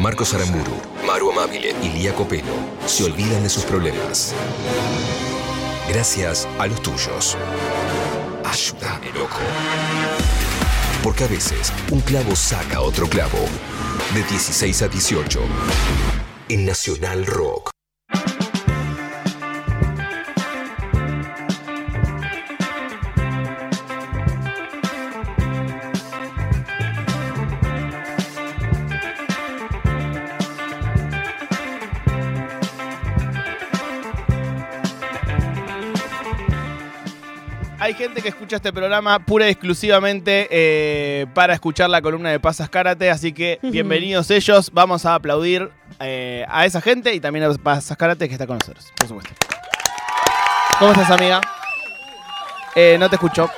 Marcos Aramburu, Maru Amabile y Lía Copelo se olvidan de sus problemas. Gracias a los tuyos. Ayúdame, loco. Porque a veces un clavo saca otro clavo. De 16 a 18. En Nacional Rock. Hay gente que escucha este programa pura y exclusivamente eh, para escuchar la columna de Pasas Karate, así que bienvenidos ellos. Vamos a aplaudir eh, a esa gente y también a Pasas Karate que está con nosotros, por supuesto. ¿Cómo estás, amiga? Eh, no te escucho.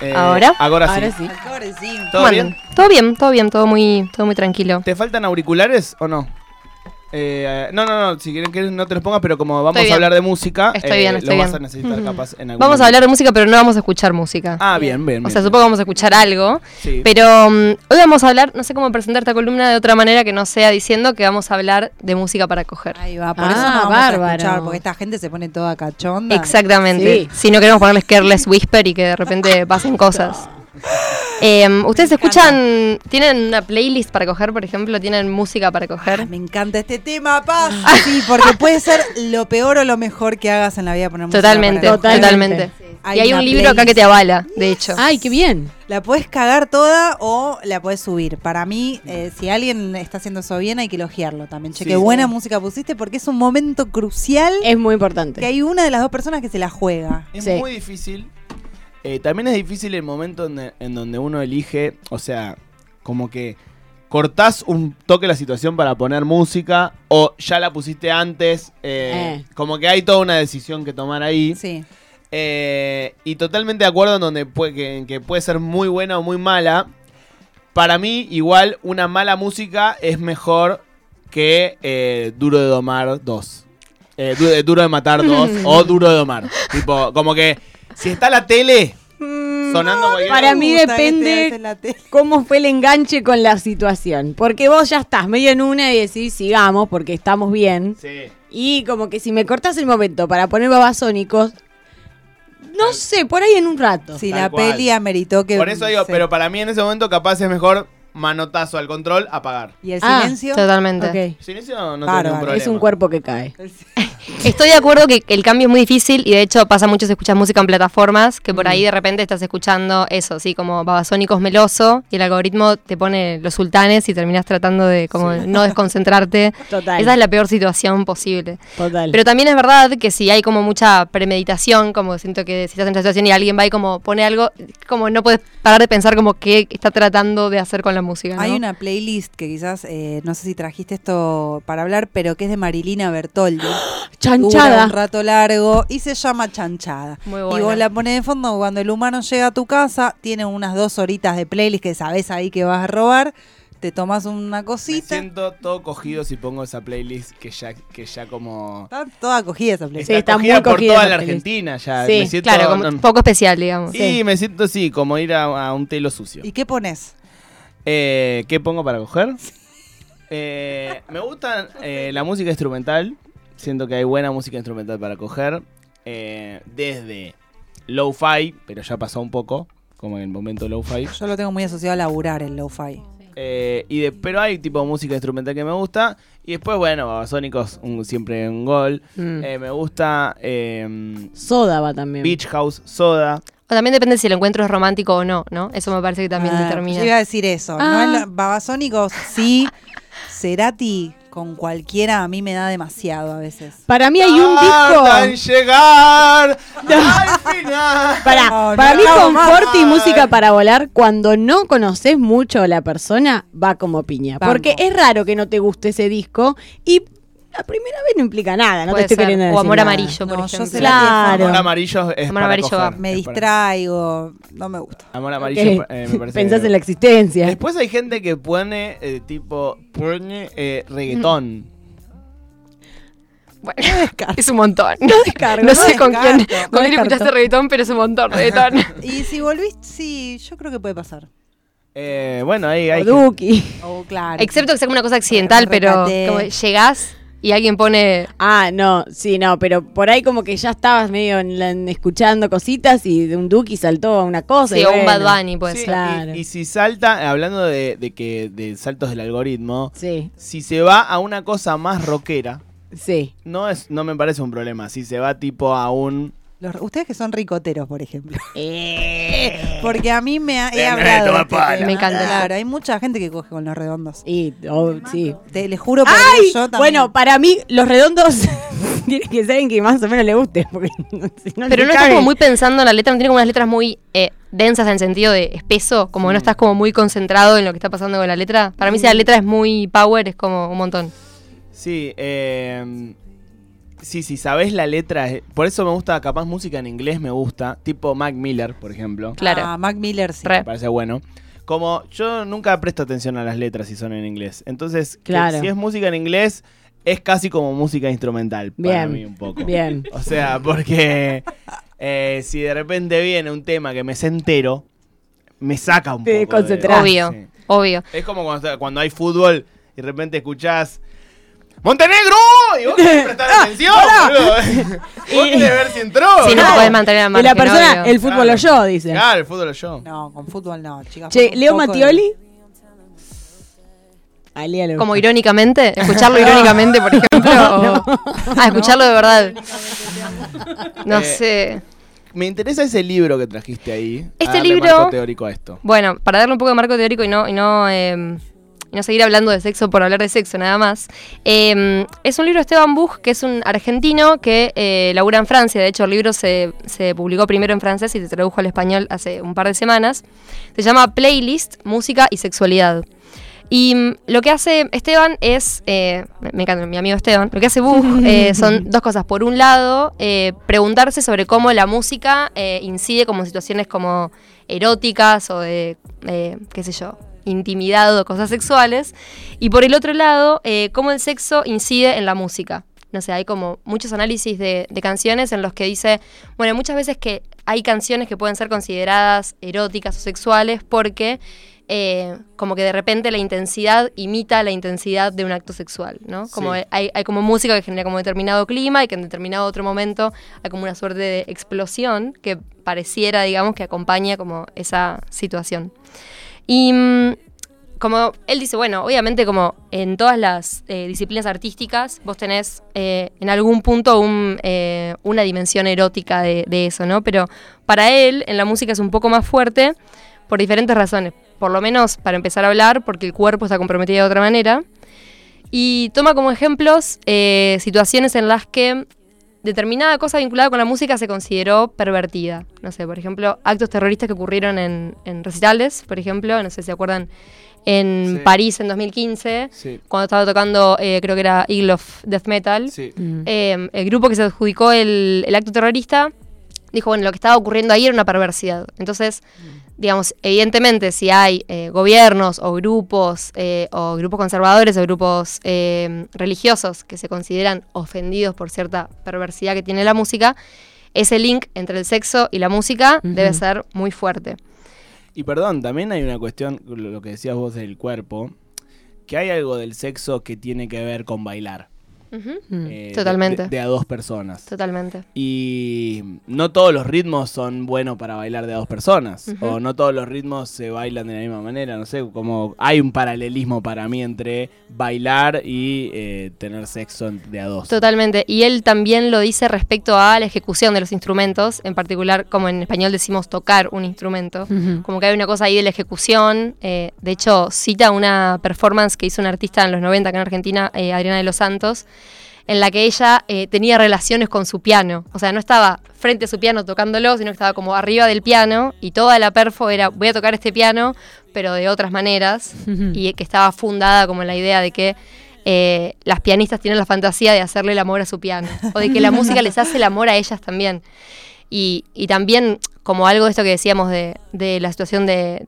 Eh, ¿Ahora? Ahora sí. Ahora sí. Ahora sí. ¿Todo ¿Cómo bien? Todo bien, todo bien, todo muy, todo muy tranquilo. ¿Te faltan auriculares o no? Eh, no, no, no, si quieren que no te los pongas, pero como vamos Estoy a bien. hablar de música, Estoy eh, bien, lo vas a necesitar capaz en algún Vamos a hablar de música, pero no vamos a escuchar música. Ah, bien, bien. o sea, bien. supongo que vamos a escuchar algo. Sí. Pero mm, hoy vamos a hablar, no sé cómo presentar esta columna de otra manera que no sea diciendo que vamos a hablar de música para coger. Ahí va, por Ah, eso no vamos bárbaro. a escuchar, porque esta gente se pone toda cachonda. Exactamente. Sí. Si no queremos ponerles Careless Whisper y que de repente pasen cosas. Eh, ¿Ustedes escuchan, tienen una playlist para coger, por ejemplo? ¿Tienen música para Ah, coger? me encanta este tema, Paz. Sí, porque puede ser lo peor o lo mejor que hagas en la vida poner música Totalmente, para totalmente. Hay y hay un libro acá que te avala, de hecho. Ay, qué bien. La puedes cagar toda o la puedes subir. Para mí, eh, si alguien está haciendo eso bien, hay que elogiarlo también. Che, Sí. qué buena música pusiste porque es un momento crucial Es muy importante. que hay una de las dos personas que se la juega. Es Sí. muy difícil. Eh, también es difícil el momento en, en donde uno elige, o sea, como que cortás un toque la situación para poner música o ya la pusiste antes. eh, Eh. Como que hay toda una decisión que tomar ahí. Sí. Eh, y totalmente de acuerdo en donde puede, que, en que puede ser muy buena o muy mala. Para mí, igual, una mala música es mejor que Duro de Domar 2. Eh, Du- Duro de Matar 2 o Duro de Domar. tipo, como que si está la tele sonando cualquier para mí depende-. ¿Cómo fue el enganche con la situación? Porque vos ya estás medio en una y decís, sigamos porque estamos bien. Sí. Y como que si me cortas el momento para poner babasónicos, no sé, por ahí en un rato. Si Tal la cual. peli ameritó que. Por eso digo, se- pero para mí en ese momento capaz es mejor manotazo al control, apagar. ¿Y el Ah, silencio? Totalmente. Ok. Silencio no tengo ningún problema. Es un cuerpo que cae. Estoy de acuerdo que el cambio es muy difícil y de hecho pasa mucho si escuchas música en plataformas, que por ahí de repente estás escuchando eso, sí, como babasónicos meloso y el algoritmo te pone los sultanes y terminas tratando de como no desconcentrarte. Total. Esa es la peor situación posible. Total. Pero también es verdad que si hay como mucha premeditación, como siento que si estás en esa situación y alguien va y como pone algo, como no puedes parar de pensar como qué está tratando de hacer con la música. ¿no? Hay una playlist que quizás, eh, no sé si trajiste esto para hablar, pero que es de Marilina Bertoldi. Dura Chanchada. un rato largo y se llama Chanchada. Muy Y buena. vos la pones de fondo cuando el humano llega a tu casa, tiene unas dos horitas de playlist que sabes ahí que vas a robar, te tomas una Me cosita. siento todo cogido si pongo esa playlist que ya, que ya como... Está toda cogida esa playlist. Sí, está cogida muy por cogida toda la playlist. Argentina ya. Sí, me siento, Claro, como no- poco especial, digamos. Y me siento así, como ir a, a un telo sucio. ¿Y qué pones? Eh, ¿Qué pongo para coger? Eh, me gusta eh, la música instrumental. Siento que hay buena música instrumental para coger. Eh, desde low-fi, pero ya pasó un poco, como en el momento low-fi. Yo lo tengo muy asociado a laburar el lo-fi. Eh, y de, pero hay tipo música instrumental que me gusta. Y después, bueno, Babasónicos, un- siempre un gol. Mm. Eh, me gusta eh, Soda va también. Beach House, Soda. O también depende si el encuentro es romántico o no, ¿no? Eso me parece que también Ah, determina. Yo iba a decir eso. Ah. No es la- Babasónicos, sí. Cerati con cualquiera a mí me da demasiado a veces. Para mí hay un Tardan en disco. llegar al final. Para, No, para no, mí, no, confort y música para volar, cuando no conoces mucho a la persona, va como piña. Banco. Porque es raro que no te guste ese disco y la primera vez no implica nada. No Puede te estoy ser. queriendo O decir Amor nada. Amarillo, por No, yo ejemplo. sé Claro. Amor amarillo es Amor para amarillo coger, va. Me para- distraigo, no me gusta. Amor Ok. amarillo eh, me parece. Pensás en la existencia. Después hay gente que pone eh, tipo pone eh, reggaetón. Bueno, es un montón. No descargo. No sé con descarto, quién, no con quién descarto. escuchaste reggaetón, pero es un montón reggaetón. Y si volvís, sí, yo creo que puede pasar. Eh, bueno, ahí hay. O Duki. Oh, claro. Excepto que sea como una cosa accidental, pero Rescaté. como llegás y alguien pone. Ah, no, sí, no, pero por ahí como que ya estabas medio en la- en escuchando cositas y de un Duki saltó a una cosa. Sí, y o un. Bad Bunny, puede Sí, ser. Claro. y, y si salta, hablando de, de que de saltos del algoritmo, Sí, si se va a una cosa más rockera, sí. no es, no me parece un problema. Si se va tipo a un Los- ustedes que son ricoteros, por ejemplo. Eh, Porque a mí me ha, he Venga, hablado. de este tema. Me encanta. Claro, hay mucha gente que coge con los redondos. y, oh, sí. Te, les juro por ¡Ay! Yo también. Bueno, para mí, los redondos tienen que ser en que más o menos le guste. Porque si no Pero no estás como muy pensando en la letra, no tiene como unas letras muy eh, densas en el sentido de espeso, como no estás como muy concentrado en lo que está pasando con la letra. Para mí si la letra es muy power, es como un montón. Sí, eh, sí, si sabes la letra, eh, por eso me gusta, capaz música en inglés me gusta, tipo Mac Miller, por ejemplo, Claro. Ah, Mac Miller sí. Me parece bueno. Como yo nunca presto atención a las letras si son en inglés, entonces que Claro. si es música en inglés es casi como música instrumental para Bien, mí un poco. bien. O sea, porque eh, si de repente viene un tema que me sé entero, me saca un Te poco. de- desconcentrás. Obvio, Sí. obvio. Es como cuando, cuando hay fútbol y de repente escuchás ¡Montenegro! Y vos querés prestar atención, boludo. Vos querés ver si entró. Sí, no ¿no? te podés mantener al Y margen, la persona, obvio. el fútbol Claro. o yo, dice. Claro, el fútbol es yo. No, con fútbol no, chicas. Che, un Leo poco de- Mattioli. A le Como gusta. irónicamente, escucharlo irónicamente, por ejemplo. o- Ah, escucharlo de verdad. No Eh, sé. Me interesa ese libro que trajiste ahí. a Este darle libro- marco teórico a esto. Bueno, para darle un poco de marco teórico y no, y no, eh, y no seguir hablando de sexo por hablar de sexo nada más, eh, es un libro de Esteban Buch, que es un argentino que eh, labura en Francia. De hecho, el libro se, se publicó primero en francés y se tradujo al español hace un par de semanas. Se llama Playlist, Música y Sexualidad. Y mm, lo que hace Esteban es, eh, me encanta mi amigo Esteban, lo que hace Buch eh, son dos cosas. Por un lado, eh, preguntarse sobre cómo la música eh, incide como en situaciones como eróticas o de, qué sé yo, intimidad o cosas sexuales. Y por el otro lado, eh, cómo el sexo incide en la música. No sé, hay como muchos análisis de, de canciones en los que dice, bueno, muchas veces que hay canciones que pueden ser consideradas eróticas o sexuales porque eh, como que de repente la intensidad imita la intensidad de un acto sexual, ¿no? Como Sí. hay, hay como música que genera como determinado clima y que en determinado otro momento hay como una suerte de explosión que pareciera, digamos, que acompaña como esa situación. Y mm, como él dice, bueno, obviamente como en todas las eh, disciplinas artísticas, vos tenés eh, en algún punto un, eh, una dimensión erótica de, de eso, ¿no? Pero para él en la música es un poco más fuerte por diferentes razones. Por lo menos para empezar a hablar, porque el cuerpo está comprometido de otra manera. Y toma como ejemplos situaciones en las que determinada cosa vinculada con la música se consideró pervertida. No sé, por ejemplo, actos terroristas que ocurrieron en, en recitales, por ejemplo, no sé si se acuerdan, en Sí. París en 2015, Sí. cuando estaba tocando, eh, creo que era Eagle of Death Metal. Sí. Eh, el grupo que se adjudicó el, el acto terrorista dijo, bueno, lo que estaba ocurriendo ahí era una perversidad. Entonces, digamos, evidentemente si hay eh, gobiernos o grupos, eh, o grupos conservadores o grupos eh, religiosos que se consideran ofendidos por cierta perversidad que tiene la música, ese link entre el sexo y la música debe ser muy fuerte. Y perdón, también hay una cuestión, lo lo que decías vos del cuerpo, que hay algo del sexo que tiene que ver con bailar. Mm. eh, de- Totalmente. De, de a dos personas. Totalmente. Y no todos los ritmos son buenos para bailar de a dos personas. O no todos los ritmos se bailan de la misma manera. No sé, como hay un paralelismo para mí entre bailar y eh, tener sexo de a dos. Totalmente. Y él también lo dice respecto a la ejecución de los instrumentos, en particular, como en español decimos tocar un instrumento. Como que hay una cosa ahí de la ejecución. eh, de hecho, cita una performance que hizo una artista en los 90 acá en Argentina, eh, Adriana de los Santos, en la que ella eh, tenía relaciones con su piano. O sea, no estaba frente a su piano tocándolo, sino que estaba como arriba del piano y toda la perfo era voy a tocar este piano, pero de otras maneras. Y que estaba fundada como en la idea de que eh, las pianistas tienen la fantasía de hacerle el amor a su piano. O de que la música les hace el amor a ellas también. Y, y también como algo de esto que decíamos de, de la situación de,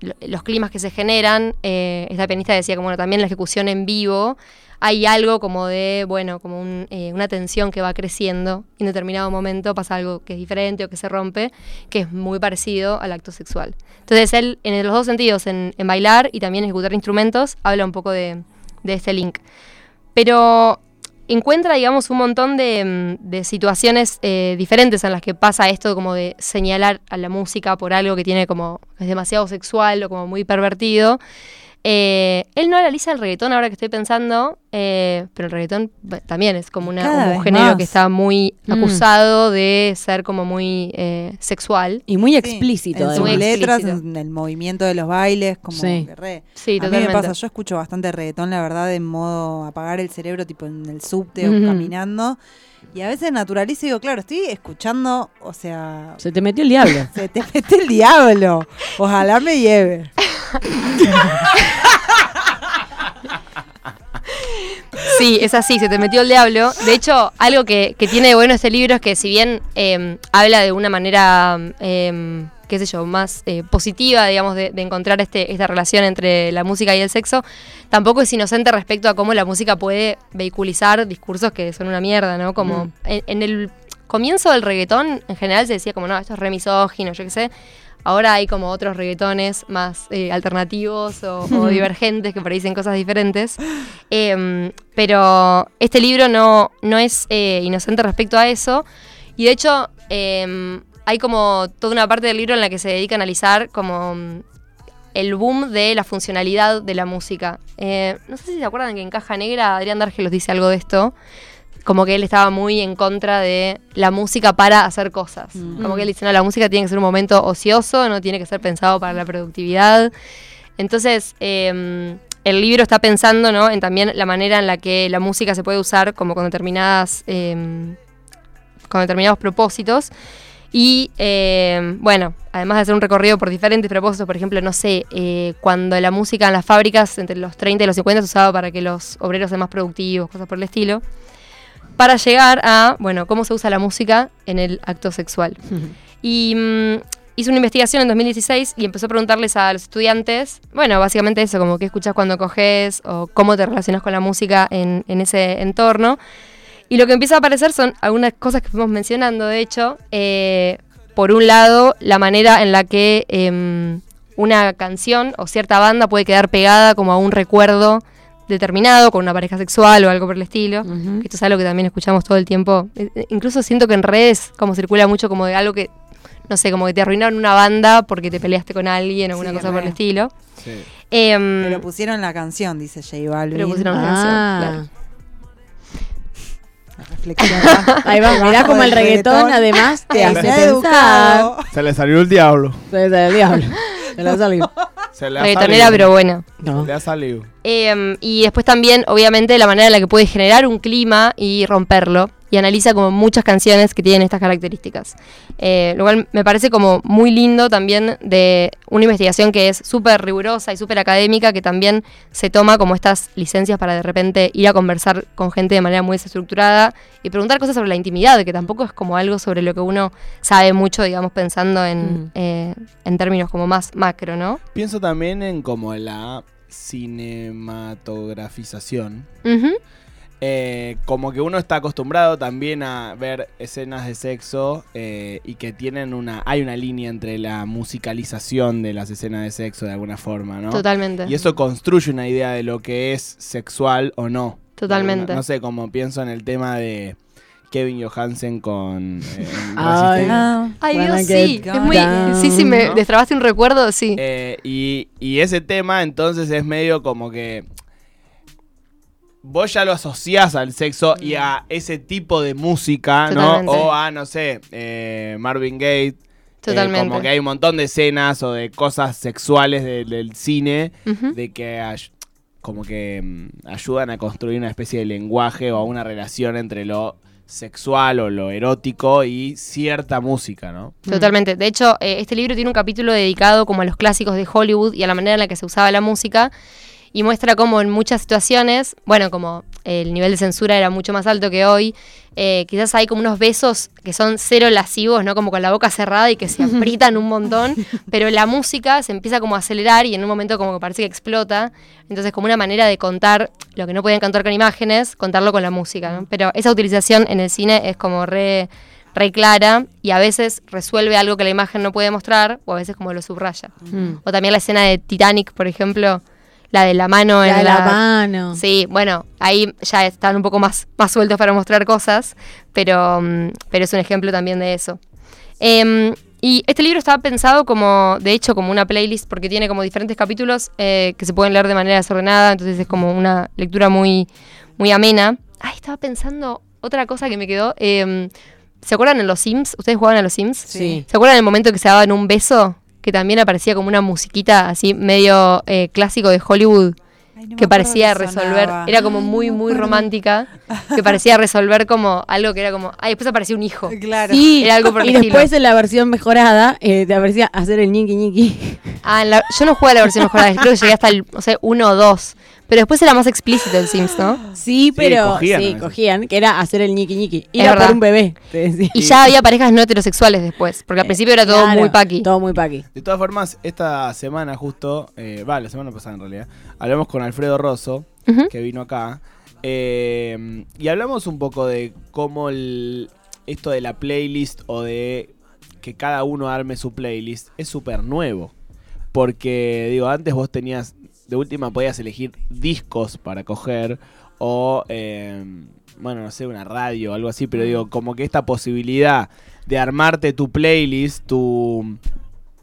lo- los climas que se generan, eh, esta pianista decía como bueno, también la ejecución en vivo, hay algo como de, bueno, como eh, una tensión que va creciendo en determinado momento pasa algo que es diferente o que se rompe, que es muy parecido al acto sexual. Entonces él, en los dos sentidos, en, bailar y también ejecutar instrumentos, habla un poco de, este link. Pero encuentra, digamos, un montón de, mm, situaciones eh, diferentes en las que pasa esto como de señalar a la música por algo que tiene como, es demasiado sexual o como muy pervertido. Eh, él no analiza el reggaetón ahora que estoy pensando, eh, pero el reggaetón también es como, una, un género más. que está muy Mm. acusado de ser como muy eh, sexual. Y muy Sí, explícito. En sus Muy letras, explícito. en el movimiento de los bailes, como Sí. re. Sí, a mí totalmente. me pasa, yo escucho bastante reggaetón, la verdad, en modo apagar el cerebro, tipo en el subte o caminando. Y a veces naturalizo y digo, claro, estoy escuchando, o sea, Se te metió el diablo. se te mete el diablo. Ojalá me lleve. Sí, es así, se te metió el diablo. De hecho, algo que, que tiene de bueno este libro es que si bien eh, habla de una manera, eh, qué sé yo, más eh, positiva, digamos, de, de encontrar este, esta relación entre la música y el sexo, tampoco es inocente respecto a cómo la música puede vehiculizar discursos que son una mierda, ¿no? Como Mm. en, en el comienzo del reggaetón, en general se decía como, no, esto es re misógino, yo qué sé. Ahora hay como otros reggaetones más eh, alternativos o, o divergentes que por ahí dicen cosas diferentes. Em, pero este libro no, no es eh, inocente respecto a eso. Y de hecho, em, hay como toda una parte del libro en la que se dedica a analizar como mm, el boom de la funcionalidad de la música. Eh, no sé si se acuerdan que en Caja Negra Adrián Dargelos dice algo de esto. Como que él estaba muy en contra de la música para hacer cosas. Como que él dice, no, la música tiene que ser un momento ocioso, no tiene que ser pensado para la productividad. Entonces, eh, el libro está pensando ¿no? en también la manera en la que la música se puede usar como con determinadas eh, con determinados propósitos. Y eh, bueno, además de hacer un recorrido por diferentes propósitos, por ejemplo, no sé, eh, cuando la música en las fábricas entre los 30 y los 50 se usaba para que los obreros sean más productivos, cosas por el estilo, para llegar a, bueno, cómo se usa la música en el acto sexual. Y mm, hizo una investigación en 2016 y empezó a preguntarles a los estudiantes, bueno, básicamente eso, como qué escuchas cuando coges o cómo te relacionas con la música en, en ese entorno. Y lo que empieza a aparecer son algunas cosas que fuimos mencionando, de hecho. Eh, por un lado, la manera en la que em, una canción o cierta banda puede quedar pegada como a un recuerdo determinado, con una pareja sexual o algo por el estilo. Esto es algo que también escuchamos todo el tiempo. Eh, eh, Incluso siento que en redes como circula mucho como de algo que, no sé, como que te arruinaron una banda porque te peleaste con alguien o alguna Sí, cosa por el estilo. Sí. Em, Pero pusieron la canción, dice J Balvin. pero pusieron una Ah. canción, claro. La reflexión. Ahí va, mirá Debajo como el reggaetón, reggaetón. además te hace ha pensar. educado. Se le salió el diablo. Se le el diablo. Se le salió. Se le ha Reggaetonera, salido. pero buena. No. Se le ha salido. Em, y después también, obviamente, la manera en la que puede generar un clima y romperlo. Y analiza como muchas canciones que tienen estas características. Eh, lo cual me parece como muy lindo también de una investigación que es súper rigurosa y súper académica, que también se toma como estas licencias para de repente ir a conversar con gente de manera muy desestructurada y preguntar cosas sobre la intimidad, que tampoco es como algo sobre lo que uno sabe mucho, digamos, pensando en, Mm. eh, en términos como más macro, ¿no? Pienso también en como la cinematografización. Eh, como que uno está acostumbrado también a ver escenas de sexo eh, y que tienen una. Hay una línea entre la musicalización de las escenas de sexo de alguna forma, ¿no? Totalmente. Y eso construye una idea de lo que es sexual o no. Totalmente. No sé, como pienso en el tema de Kevin Johansen con. eh, Ay. Ah, Ay, Dios, sí. Es muy, down. sí, sí, me ¿No? destrabaste un recuerdo, sí. Eh, y, y ese tema entonces es medio como que vos ya lo asociás al sexo y a ese tipo de música, ¿no? O a, no sé, eh, Marvin Gaye. eh, Totalmente. como que hay un montón de escenas o de cosas sexuales de- del cine de que ay- como que mm, ayudan a construir una especie de lenguaje o una relación entre lo sexual o lo erótico y cierta música, ¿no? Totalmente. De hecho, eh, este libro tiene un capítulo dedicado como a los clásicos de Hollywood y a la manera en la que se usaba la música. Y muestra cómo en muchas situaciones, bueno, como el nivel de censura era mucho más alto que hoy, eh, quizás hay como unos besos que son cero lascivos, ¿no? Como con la boca cerrada y que se aprietan un montón, pero la música se empieza como a acelerar y en un momento como que parece que explota. Entonces, como una manera de contar lo que no podían contar con imágenes, contarlo con la música, ¿no? Pero esa utilización en el cine es como re, re clara y a veces resuelve algo que la imagen no puede mostrar o a veces como lo subraya. Mm. O también la escena de Titanic, por ejemplo, la de la mano La en de la... la mano. Sí, bueno, ahí ya están un poco más, más sueltos para mostrar cosas, pero, mm, pero es un ejemplo también de eso. Em, y este libro estaba pensado como, de hecho, como una playlist, porque tiene como diferentes capítulos eh, que se pueden leer de manera desordenada, entonces es como una lectura muy, muy amena. Ay, estaba pensando otra cosa que me quedó. em, ¿Se acuerdan en los Sims? ¿Ustedes jugaban a los Sims? Sí. ¿Se acuerdan el momento que se daban un beso? Que también aparecía como una musiquita así medio eh, clásico de Hollywood Ay, no que parecía resolver, sonaba. era como muy, muy romántica, que parecía resolver como algo que era como, ay, después aparecía un hijo. Claro. Sí, Era algo por y estilo. después en la versión mejorada eh, te aparecía hacer el ñiqui ñiqui. Ah, en la- yo no jugué a la versión mejorada, creo que llegué hasta el, o sea, uno o dos, pero después era más explícito el Sims, ¿no? Sí, pero cogían sí, cogían, que era hacer el ñiqui ñiqui. Era por un bebé, te decía. Y ya había parejas no heterosexuales después, porque al principio era todo Claro, muy paqui. Todo muy paqui. De todas formas, esta semana justo, eh, va, la semana pasada en realidad, hablamos con Alfredo Rosso, que vino acá, eh, y hablamos un poco de cómo el, esto de la playlist o de que cada uno arme su playlist es súper nuevo. Porque, digo, antes vos tenías, de última podías elegir discos para coger o, eh, bueno, no sé, una radio o algo así, pero digo, como que esta posibilidad de armarte tu playlist, tu,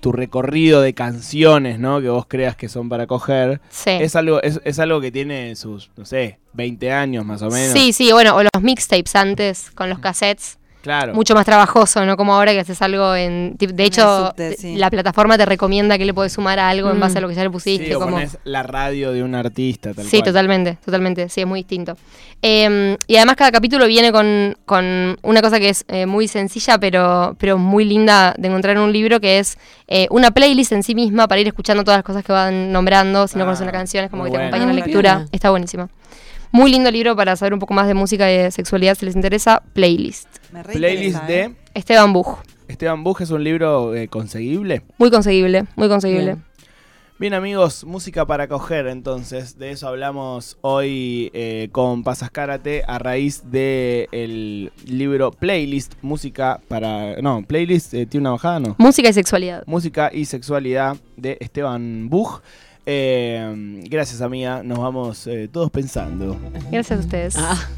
tu recorrido de canciones, ¿no? Que vos creas que son para coger, Sí. es algo, es, es algo que tiene sus, no sé, 20 años más o menos. Sí, sí, bueno, o los mixtapes antes, con los cassettes. Claro. mucho más trabajoso, ¿no? Como ahora que haces algo en... De hecho, subte, sí. la plataforma te recomienda que le puedes sumar a algo en Mm. base a lo que ya le pusiste. Sí, o como... pones la radio de un artista, tal Sí, cual. totalmente, totalmente, sí, es muy distinto. Eh, y además cada capítulo viene con, con una cosa que es eh, muy sencilla, pero, pero muy linda de encontrar en un libro, que es eh, una playlist en sí misma para ir escuchando todas las cosas que van nombrando, si no Ah, conoces una canción, es como que te acompaña en la Ah, lectura, está buenísima. Muy lindo libro para saber un poco más de música y de sexualidad si les interesa, Playlist. Me Playlist interesa, de ¿eh? Esteban Buch, Esteban Buj es un libro eh, conseguible. muy conseguible, muy conseguible. Bien. Bien amigos, música para coger entonces, de eso hablamos hoy eh, con Pasas Karate a raíz del libro Playlist, música para... No, Playlist, eh, ¿tiene una bajada? No. Música y sexualidad. Música y sexualidad de Esteban Buj. Eh, gracias amiga, nos vamos eh, todos pensando. Gracias a ustedes. Ah.